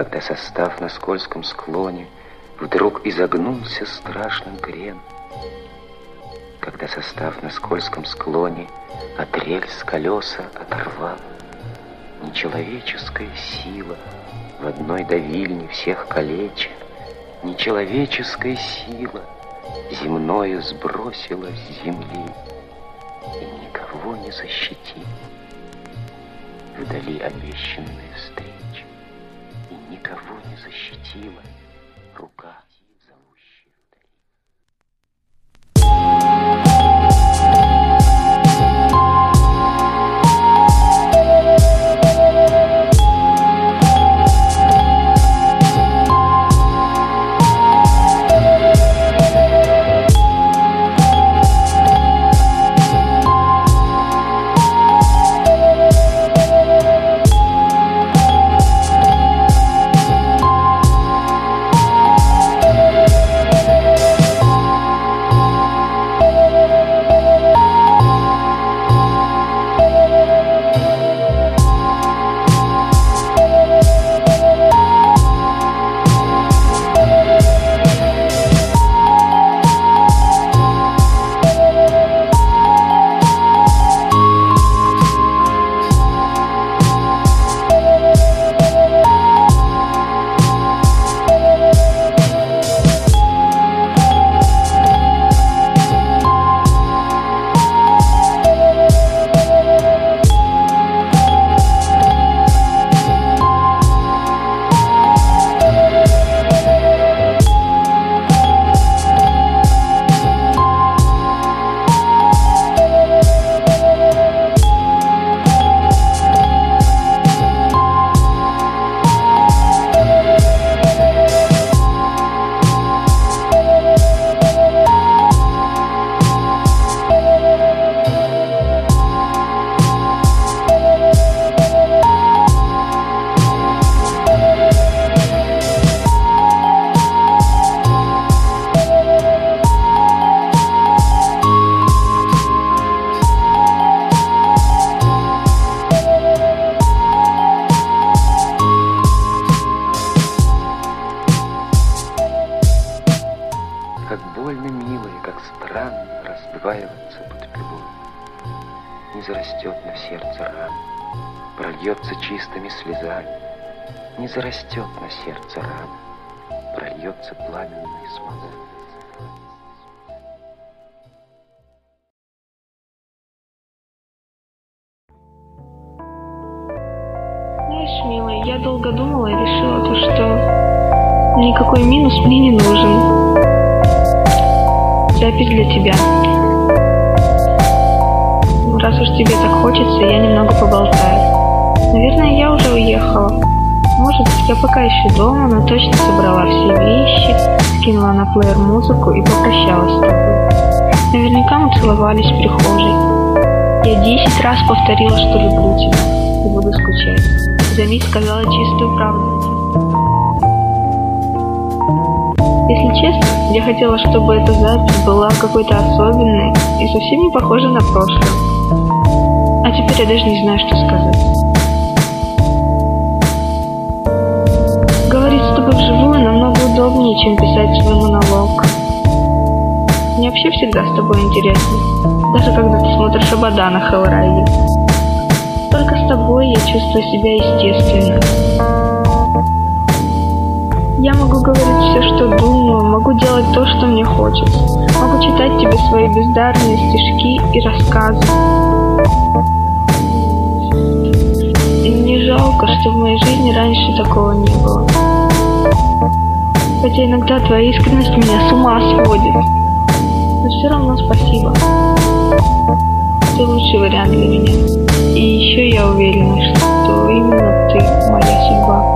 Когда состав на скользком склоне Вдруг изогнулся страшным крен, Когда состав на скользком склоне От рельс колеса оторвал, Нечеловеческая сила В одной давильне всех калеча, Нечеловеческая сила Земною сбросила с земли И никого не защитит Вдали обещанная встреча. И никого не защитила рука. как больно мило и как странно раздваивается под пилу. Не зарастет на сердце ран, прольется чистыми слезами. Не зарастет на сердце ран, прольется пламенной смолой. Знаешь, милый, я долго думала и решила то, что никакой минус мне не нужен запись для тебя. Ну, раз уж тебе так хочется, я немного поболтаю. Наверное, я уже уехала. Может, я пока еще дома, но точно собрала все вещи, скинула на плеер музыку и попрощалась с тобой. Наверняка мы целовались в прихожей. Я десять раз повторила, что люблю тебя и буду скучать. За Заметь, сказала чистую правду хотела, чтобы эта запись была какой-то особенной и совсем не похожа на прошлое. А теперь я даже не знаю, что сказать. Говорить с тобой вживую намного удобнее, чем писать свой монолог. Мне вообще всегда с тобой интересно, даже когда ты смотришь Абада на Хеллрайде. Только с тобой я чувствую себя естественно. Я могу говорить все, что думаю, могу делать то, что мне хочется. Могу читать тебе свои бездарные стишки и рассказы. И мне жалко, что в моей жизни раньше такого не было. Хотя иногда твоя искренность меня с ума сводит. Но все равно спасибо. Ты лучший вариант для меня. И еще я уверена, что именно ты моя судьба.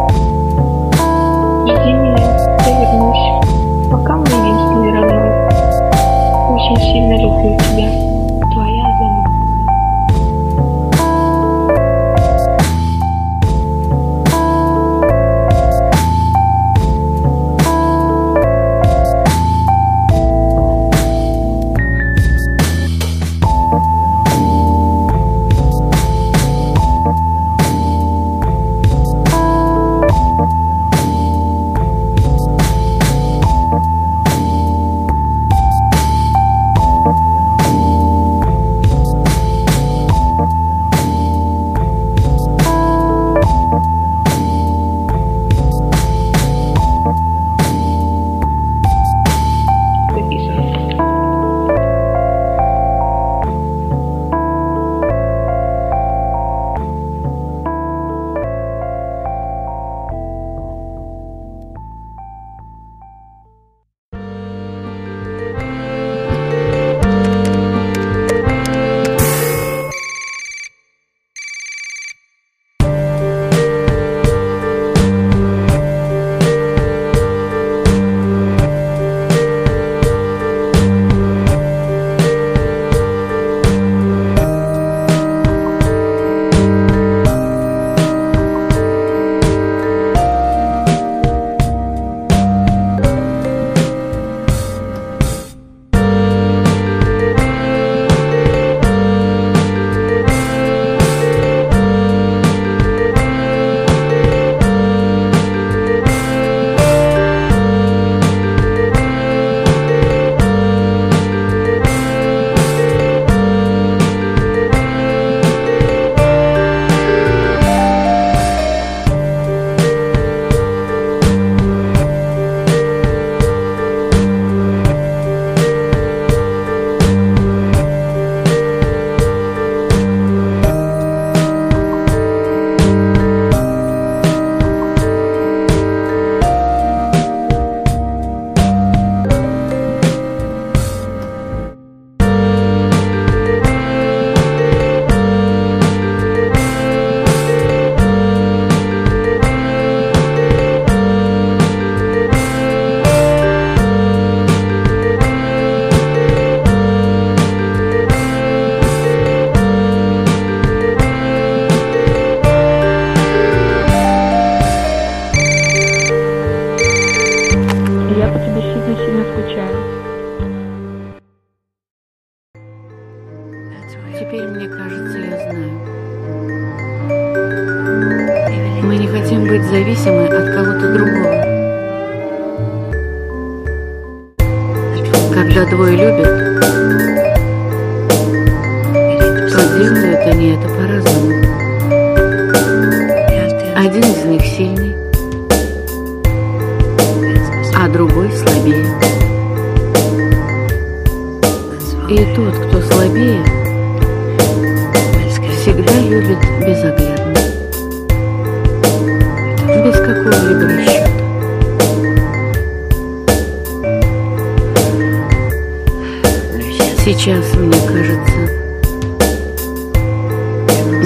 Сейчас мне кажется,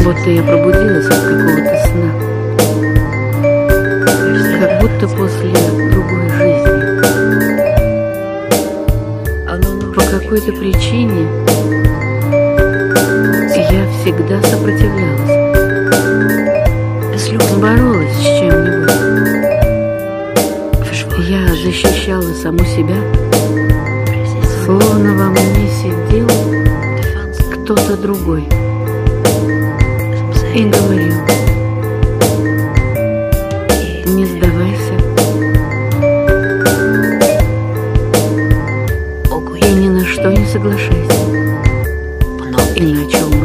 будто я пробудилась от какого-то сна, как будто после другой жизни. По какой-то причине я всегда сопротивлялась, боролась с чем-нибудь. Я защищала саму себя, Lại